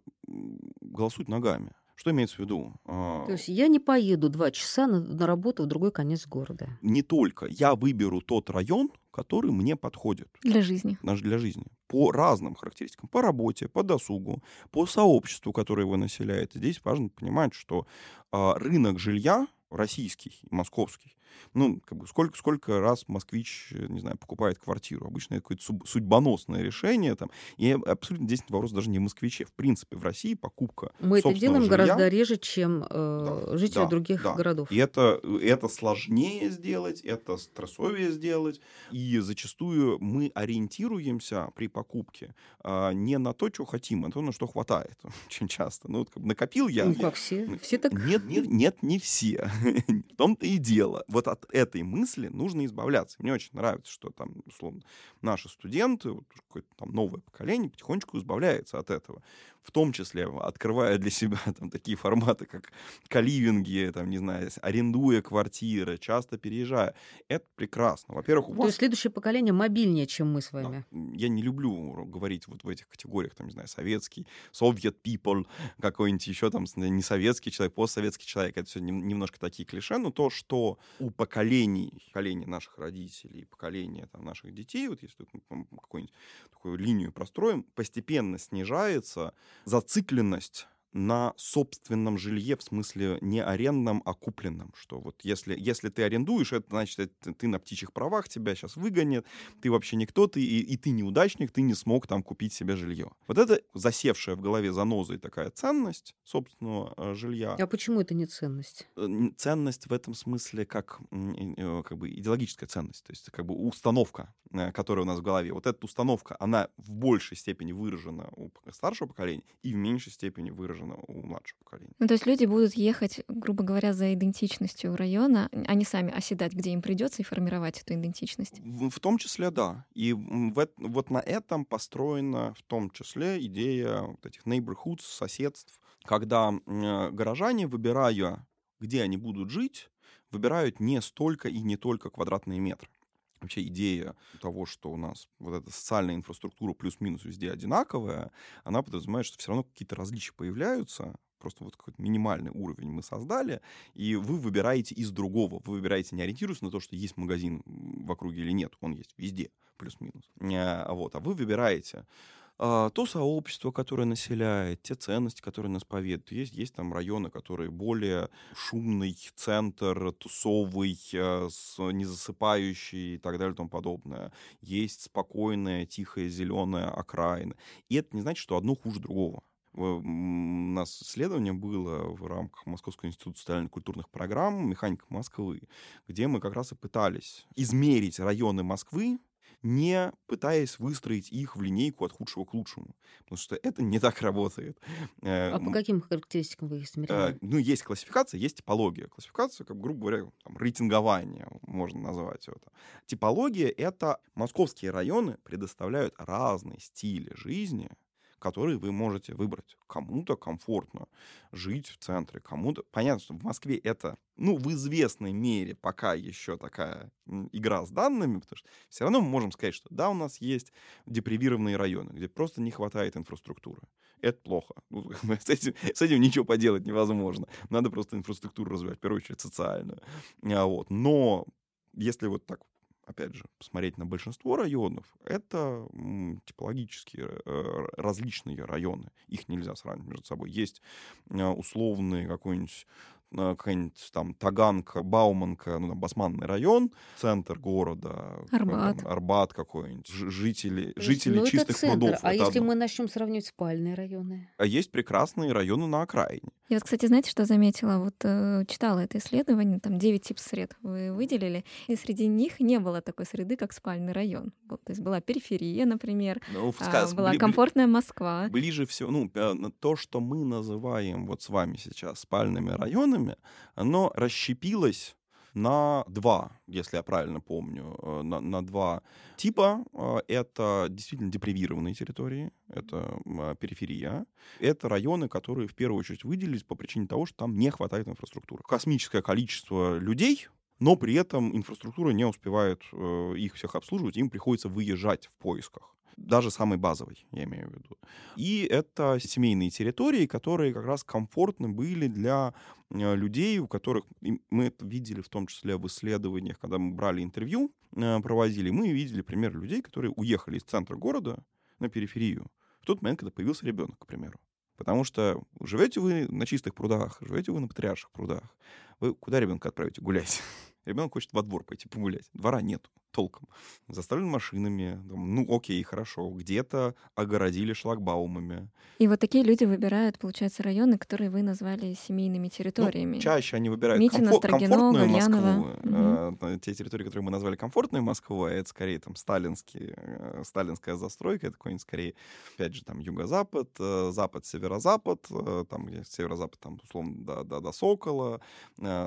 голосуют ногами. Что имеется в виду? А, то есть я не поеду два часа на, на работу в другой конец города. Не только. Я выберу тот район, который мне подходит. Для жизни. Для жизни. По разным характеристикам. По работе, по досугу, по сообществу, которое его населяет. Здесь важно понимать, что э, рынок жилья российский, московский, ну, как бы сколько, сколько раз москвич, э, не знаю, покупает квартиру. Обычно это какое-то судьбоносное решение. Там, и абсолютно здесь вопрос даже не в москвиче. В принципе, в России покупка Мы это делаем жилья, гораздо реже, чем э, да, жители да, других да. городов. И это, это сложнее сделать, это стрессовее сделать. И зачастую мы ориентируемся при покупке э, не на то, что хотим, а то, на что хватает. Очень часто. Ну, вот, как, накопил я... Ну, как все. Все так... Нет, нет, нет не все. в том-то и дело. Вот от этой мысли нужно избавляться. Мне очень нравится, что там, условно, наши студенты, вот, какое-то там новое поколение потихонечку избавляется от этого в том числе открывая для себя там, такие форматы, как каливинги, там, не знаю, арендуя квартиры, часто переезжая. Это прекрасно. Во-первых, у вас... То есть следующее поколение мобильнее, чем мы с вами. Да. Я не люблю говорить вот в этих категориях, там, не знаю, советский, Soviet people, какой-нибудь еще там не советский человек, постсоветский человек. Это все немножко такие клише, но то, что у поколений, поколения наших родителей, поколения там, наших детей, вот если какую-нибудь такую линию простроим, постепенно снижается зацикленность на собственном жилье, в смысле не арендном, а купленном. Что вот если, если ты арендуешь, это значит, это ты на птичьих правах, тебя сейчас выгонят, ты вообще никто, ты, и, и ты неудачник, ты не смог там купить себе жилье. Вот это засевшая в голове занозой такая ценность собственного э, жилья. А почему это не ценность? Э, ценность в этом смысле как, э, как бы идеологическая ценность, то есть как бы установка, которая у нас в голове. Вот эта установка, она в большей степени выражена у старшего поколения и в меньшей степени выражена у младшего поколения. Ну, то есть люди будут ехать, грубо говоря, за идентичностью района, они сами оседать, где им придется, и формировать эту идентичность. В, в том числе, да. И в, вот на этом построена в том числе идея вот этих neighborhoods, соседств, когда э, горожане, выбирая, где они будут жить, выбирают не столько и не только квадратные метры вообще идея того, что у нас вот эта социальная инфраструктура плюс-минус везде одинаковая, она подразумевает, что все равно какие-то различия появляются, просто вот какой-то минимальный уровень мы создали, и вы выбираете из другого. Вы выбираете не ориентируясь на то, что есть магазин в округе или нет, он есть везде, плюс-минус. А, вот, а вы выбираете а, то сообщество, которое населяет, те ценности, которые нас поведают. Есть, есть там районы, которые более шумный центр, тусовый, э, с незасыпающий и так далее и тому подобное. Есть спокойная, тихая, зеленая окраина. И это не значит, что одно хуже другого. У нас исследование было в рамках Московского института социально-культурных программ «Механика Москвы», где мы как раз и пытались измерить районы Москвы не пытаясь выстроить их в линейку от худшего к лучшему. Потому что это не так работает. Э, а по каким характеристикам вы их измеряли? Э, ну, есть классификация, есть типология. Классификация, как, грубо говоря, там, рейтингование, можно назвать это. Типология — это московские районы предоставляют разные стили жизни, которые вы можете выбрать. Кому-то комфортно жить в центре, кому-то... Понятно, что в Москве это, ну, в известной мере пока еще такая игра с данными, потому что все равно мы можем сказать, что да, у нас есть депривированные районы, где просто не хватает инфраструктуры. Это плохо. Ну, с, этим, с этим ничего поделать невозможно. Надо просто инфраструктуру развивать, в первую очередь социальную. А вот. Но если вот так опять же, посмотреть на большинство районов, это типологические э, различные районы. Их нельзя сравнивать между собой. Есть э, условный какой-нибудь какая-нибудь там Таганка, Бауманка, ну, там, Басманный район, центр города. Арбат. Арбат какой-нибудь, жители, жители ну, чистых центр. плодов. А если одно. мы начнем сравнивать спальные районы? А есть прекрасные районы на окраине. Я вот, кстати, знаете, что заметила? Вот э, читала это исследование, там 9 типов сред вы выделили, и среди них не было такой среды, как спальный район. Вот, то есть была периферия, например, ну, а, была бли- комфортная Москва. Ближе всего, ну, то, что мы называем вот с вами сейчас спальными районами, районами, оно расщепилось на два, если я правильно помню, э, на, на два типа. Э, это действительно депривированные территории, это периферия. Это районы, которые в первую очередь выделились по причине того, что там не хватает инфраструктуры. Космическое количество людей, но при этом инфраструктура не успевает э, их всех обслуживать, им приходится выезжать в поисках даже самый базовый, я имею в виду. И это семейные территории, которые как раз комфортны были для э, людей, у которых мы это видели в том числе в исследованиях, когда мы брали интервью, э, проводили, мы видели пример людей, которые уехали из центра города на периферию в тот момент, когда появился ребенок, к примеру. Потому что живете вы на чистых прудах, живете вы на патриарших прудах. Вы куда ребенка отправите гулять? Ребенок хочет во двор пойти погулять. Двора нету толком. Заставлен машинами. Ну, окей, хорошо. Где-то огородили шлагбаумами. И вот такие люди выбирают, получается, районы, которые вы назвали семейными территориями. Ну, чаще они выбирают Митина, комфор- комфортную Москву. Угу. Те территории, которые мы назвали комфортной Москвой, это скорее там сталинские, э, сталинская застройка, это какой-нибудь скорее, опять же, там юго-запад, э, запад, северо-запад, там где северо-запад, там, условно, до, до, до Сокола,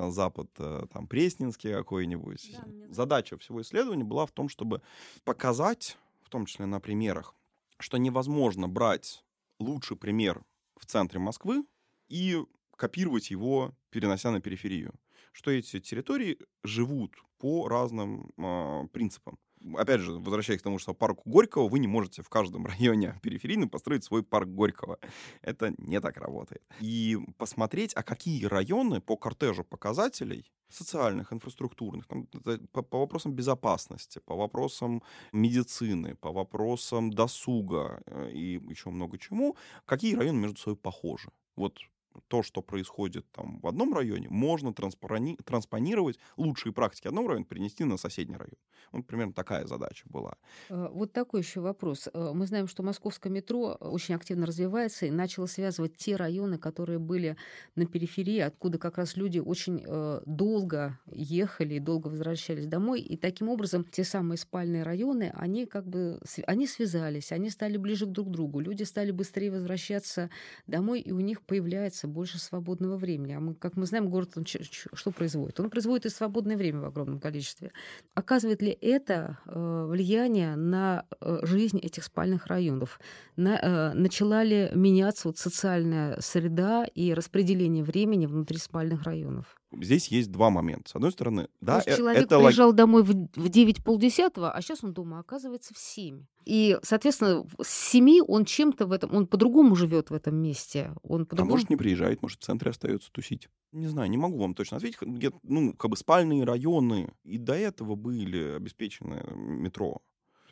запад, там, Пресненский какой-нибудь. Да, Задача всего исследования была в том, чтобы показать, в том числе на примерах, что невозможно брать лучший пример в центре Москвы и копировать его, перенося на периферию. Что эти территории живут по разным э, принципам опять же, возвращаясь к тому, что парк Горького, вы не можете в каждом районе периферийном построить свой парк Горького. Это не так работает. И посмотреть, а какие районы по кортежу показателей социальных, инфраструктурных, там, по, по вопросам безопасности, по вопросам медицины, по вопросам досуга э, и еще много чему, какие районы между собой похожи. Вот то, что происходит там в одном районе, можно транспони- транспонировать лучшие практики одного района, перенести на соседний район. Вот примерно такая задача была. Э, вот такой еще вопрос. Э, мы знаем, что московское метро очень активно развивается и начало связывать те районы, которые были на периферии, откуда как раз люди очень э, долго ехали и долго возвращались домой. И таким образом те самые спальные районы, они как бы они связались, они стали ближе друг к другу. Люди стали быстрее возвращаться домой, и у них появляется больше свободного времени. А мы, как мы знаем, город он что производит? Он производит и свободное время в огромном количестве. Оказывает ли это э, влияние на э, жизнь этих спальных районов? На, э, начала ли меняться вот социальная среда и распределение времени внутри спальных районов? Здесь есть два момента. С одной стороны, да, То есть человек это приезжал лог... домой в, в 9 полдесятого, а сейчас он дома оказывается в 7. И, соответственно, с 7 он чем-то в этом, он по-другому живет в этом месте. Он по-другому... А может, не приезжает, может, в центре остается тусить. Не знаю, не могу вам точно ответить. Где, ну, как бы спальные районы и до этого были обеспечены метро.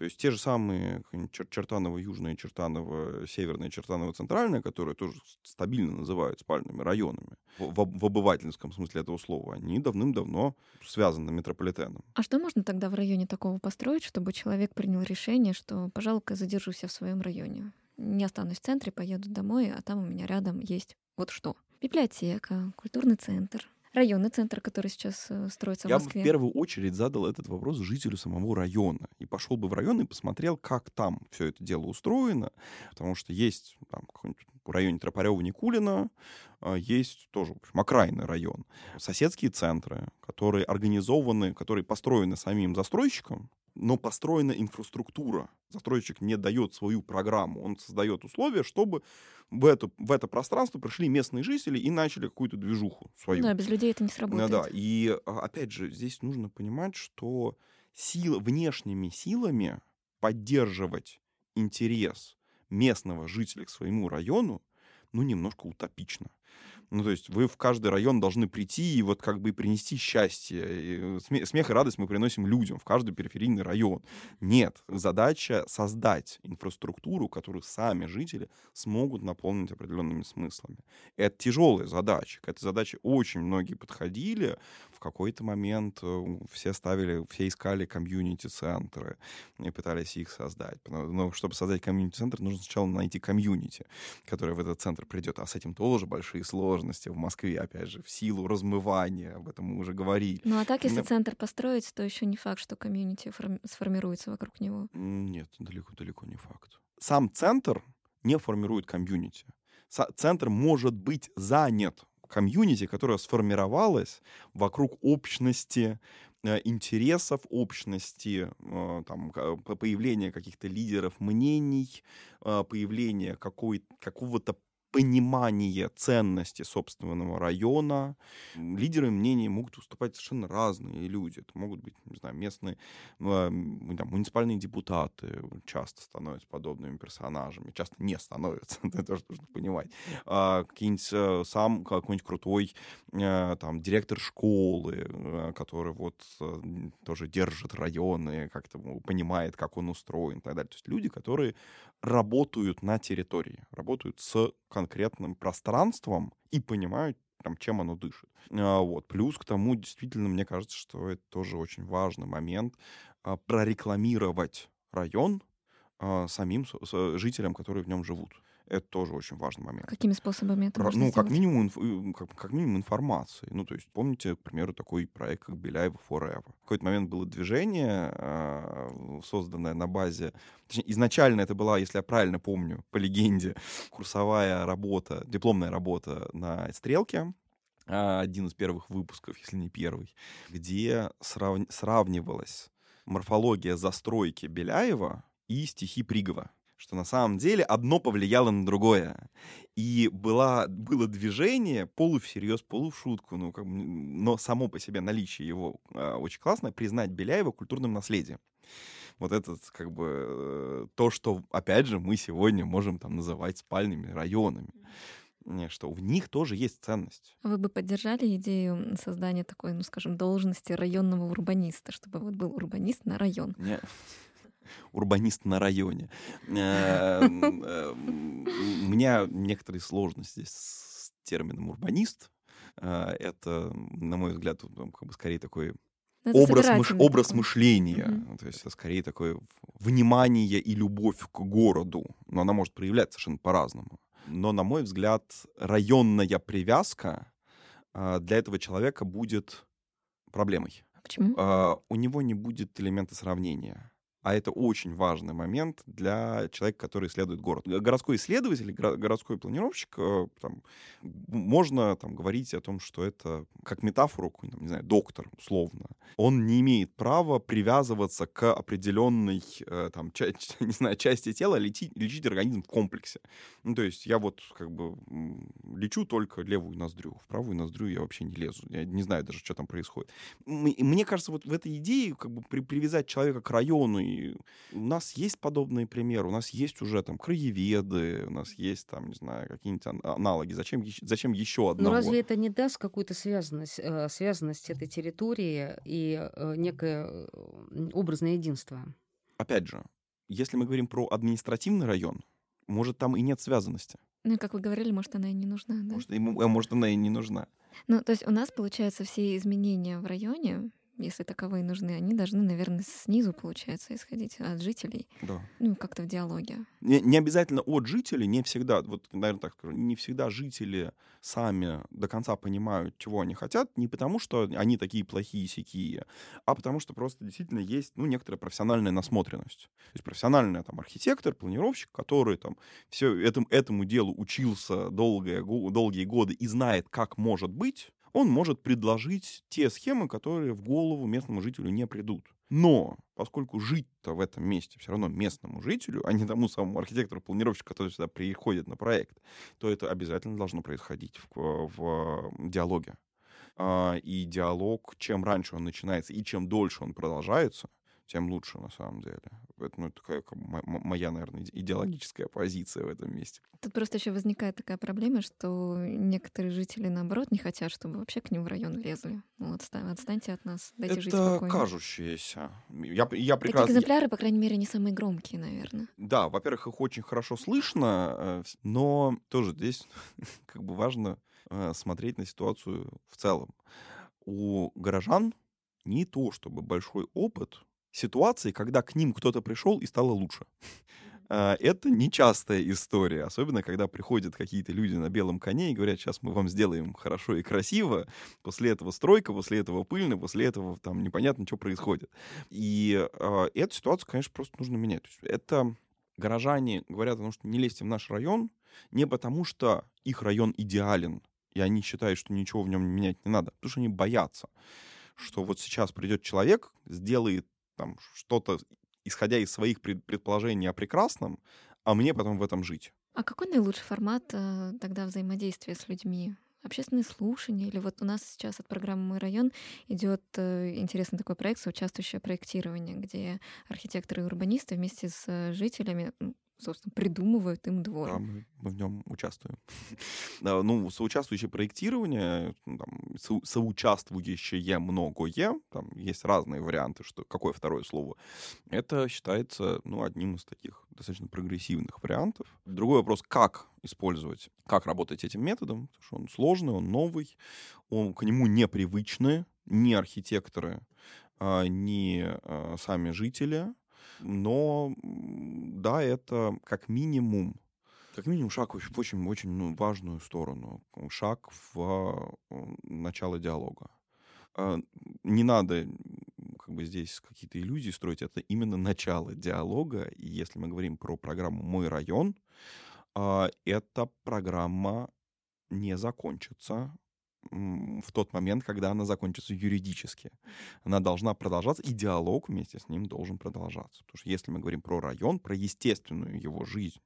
То есть те же самые Чертаново южное, Чертаново северное, Чертаново центральное, которые тоже стабильно называют спальными районами, в, в обывательском смысле этого слова, они давным-давно связаны метрополитеном. А что можно тогда в районе такого построить, чтобы человек принял решение, что, пожалуй-ка, задержусь в своем районе? Не останусь в центре, поеду домой, а там у меня рядом есть вот что. Библиотека, культурный центр, районный центр, который сейчас э, строится я в Москве. Я в первую очередь задал этот вопрос жителю самого района. И пошел бы в район и посмотрел, как там все это дело устроено. Потому что есть там какой-нибудь в районе Тропарева Никулина а, есть тоже, в общем, окраинный район. Соседские центры, которые организованы, которые построены самим застройщиком, но построена инфраструктура. Застройщик не дает свою программу, он создает условия, чтобы в это, в это пространство пришли местные жители и начали какую-то движуху свою. Да, без людей это не сработает. Да, да. И а, опять же, здесь нужно понимать, что сила, внешними силами поддерживать интерес местного жителя к своему району, ну, немножко утопично. Ну, то есть вы в каждый район должны прийти и вот как бы принести счастье. И смех и радость мы приносим людям в каждый периферийный район. Нет, задача создать инфраструктуру, которую сами жители смогут наполнить определенными смыслами. Это тяжелая задача. К этой задаче очень многие подходили. В какой-то момент э, все ставили, все искали комьюнити-центры и пытались их создать. Но чтобы создать комьюнити-центр, нужно сначала найти комьюнити, которое в этот центр придет. А с этим тоже большие сложности сложности в Москве, опять же, в силу размывания, об этом мы уже говорили. Ну а так, если Но... центр построить, то еще не факт, что комьюнити сформируется вокруг него. Нет, далеко-далеко не факт. Сам центр не формирует комьюнити. Центр может быть занят комьюнити, которая сформировалась вокруг общности э, интересов, общности, э, там, появления каких-то лидеров мнений, э, появления какой, какого-то понимание ценности собственного района. Лидеры мнений могут выступать совершенно разные люди. Это могут быть, не знаю, местные а, там, муниципальные депутаты часто становятся подобными персонажами, часто не становятся, это тоже нужно понимать. А, какие-нибудь э, сам какой-нибудь крутой э, там директор школы, э, который вот тоже держит районы, как-то понимает, как он устроен и так далее. То есть люди, которые работают на территории, работают с конкретным пространством и понимают, там, чем оно дышит. А, вот. Плюс к тому, действительно, мне кажется, что это тоже очень важный момент а, прорекламировать район а, самим жителям, которые в нем живут. Это тоже очень важный момент. Какими способами это можно Ну, как минимум, инф... как, как минимум информации. Ну, то есть, помните, к примеру, такой проект, как Беляева Forever. В какой-то момент было движение, э, созданное на базе... Точнее, изначально это была, если я правильно помню, по легенде, курсовая работа, дипломная работа на «Стрелке», один из первых выпусков, если не первый, где срав... сравнивалась морфология застройки Беляева и стихи Пригова что на самом деле одно повлияло на другое. И была, было движение полу всерьез, полу в шутку, ну, как но само по себе наличие его э, очень классно, признать Беляева культурным наследием. Вот это как бы э, то, что, опять же, мы сегодня можем там называть спальными районами что в них тоже есть ценность. Вы бы поддержали идею создания такой, ну, скажем, должности районного урбаниста, чтобы вот был урбанист на район? Нет урбанист на районе. Э, э, у меня некоторые сложности с термином урбанист. А, это, на мой взгляд, как бы скорее такой Ну, это образ, мыш- образ такой. мышления. Мгм. То есть это скорее такое внимание и любовь к городу. Но она может проявляться совершенно по-разному. Но, на мой взгляд, районная привязка для этого человека будет проблемой. Почему? У него не будет элемента сравнения. А это очень важный момент для человека, который исследует город. Городской исследователь, городской планировщик, э, там, можно там, говорить о том, что это как метафору, не знаю, доктор, условно. Он не имеет права привязываться к определенной э, там, ча- не знаю, части тела, лечить, лечить организм в комплексе. Ну, то есть я вот как бы лечу только левую ноздрю, в правую ноздрю я вообще не лезу. Я не знаю даже, что там происходит. Мне кажется, вот в этой идее как бы при- привязать человека к району, и у нас есть подобные примеры, у нас есть уже там краеведы, у нас есть там, не знаю, какие-нибудь ан- аналоги. Зачем, зачем еще Но одного? Ну, разве это не даст какую-то связанность, э, связанность этой территории и э, некое э, образное единство? Опять же, если мы говорим про административный район, может, там и нет связанности. Ну, и как вы говорили, может, она и не нужна, да? Может, ему, а может, она и не нужна. Ну, то есть у нас, получается, все изменения в районе, если таковые нужны, они должны, наверное, снизу, получается, исходить от жителей, Да. ну, как-то в диалоге. Не, не обязательно от жителей, не всегда, вот, наверное, так скажу, не всегда жители сами до конца понимают, чего они хотят, не потому что они такие плохие сякие, а потому что просто действительно есть, ну, некоторая профессиональная насмотренность. То есть профессиональный там архитектор, планировщик, который там все этому, этому делу учился долгое, го- долгие годы и знает, как может быть, он может предложить те схемы, которые в голову местному жителю не придут. Но поскольку жить-то в этом месте все равно местному жителю, а не тому самому архитектору-планировщику, который сюда приходит на проект, то это обязательно должно происходить в, в диалоге. А, И диалог, чем раньше он начинается и чем дольше он продолжается, тем лучше на самом деле. Это ну, такая как моя, наверное, иде- идеологическая позиция в этом месте. Тут просто еще возникает такая проблема, что некоторые жители, наоборот, не хотят, чтобы вообще к ним в район лезли. Ну, вот ста- отстаньте от нас, дайте жить это спокойно. кажущееся. Я, я Такие прекрасно... экземпляры, по крайней мере, не самые громкие, наверное. Да, во-первых, их очень хорошо слышно, э, но тоже здесь как бы важно э, смотреть на ситуацию в целом. У горожан не то чтобы большой опыт ситуации, когда к ним кто-то пришел и стало лучше. А, Это нечастая история, особенно когда приходят какие-то люди на белом коне и говорят, сейчас мы вам сделаем хорошо и красиво, после этого стройка, после этого пыльно, после этого там непонятно, что происходит. И э, эту ситуацию, конечно, просто нужно менять. Это горожане говорят о том, что не лезьте в наш район, не потому что их район идеален, и они считают, что ничего в нем менять не надо, потому что они боятся, что вот сейчас придет человек, сделает там что-то, исходя из своих пред- предположений о прекрасном, а мне потом в этом жить. А какой наилучший формат э, тогда взаимодействия с людьми? Общественные слушания? Или вот у нас сейчас от программы «Мой район» идет э, интересный такой проект «Соучаствующее проектирование», где архитекторы и урбанисты вместе с э, жителями, собственно, придумывают им двор. Да, мы, в нем участвуем. Ну, соучаствующее проектирование, ну, там, со- соучаствующее многое, там есть разные варианты, что какое второе слово. Это считается, ну, одним из таких достаточно прогрессивных вариантов. Другой вопрос, как использовать, как работать этим методом, потому что он сложный, он новый, он, к нему непривычны ни архитекторы, а, ни а, сами жители, но да, это как минимум, как минимум шаг в очень, очень ну, важную сторону, шаг в начало диалога. А, Не надо как бы здесь какие-то иллюзии строить, это именно начало диалога. И если мы говорим про программу «Мой район», а, эта программа не закончится в тот момент, когда она закончится юридически. Она должна продолжаться, и диалог вместе с ним должен продолжаться. Потому что если мы говорим про район, про естественную его жизнь,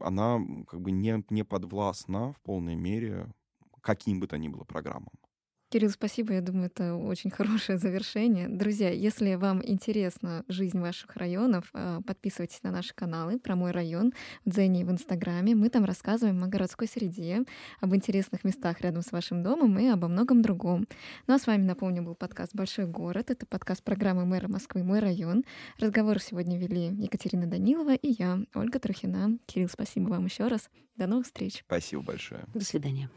она как бы не, не подвластна в полной мере каким бы то ни было программам. Кирилл, спасибо. Я думаю, это очень хорошее завершение. Друзья, если вам интересна жизнь ваших районов, а, подписывайтесь на наши каналы про мой район в Дзене и в Инстаграме. Мы там рассказываем о городской среде, об интересных местах рядом с вашим домом и обо многом другом. Ну а с вами, напомню, был подкаст «Большой город». Это подкаст программы мэра Москвы «Мой район». Разговор сегодня вели Екатерина Данилова и я, Ольга Трухина. Кирилл, спасибо вам еще раз. До новых встреч. Спасибо большое. До свидания.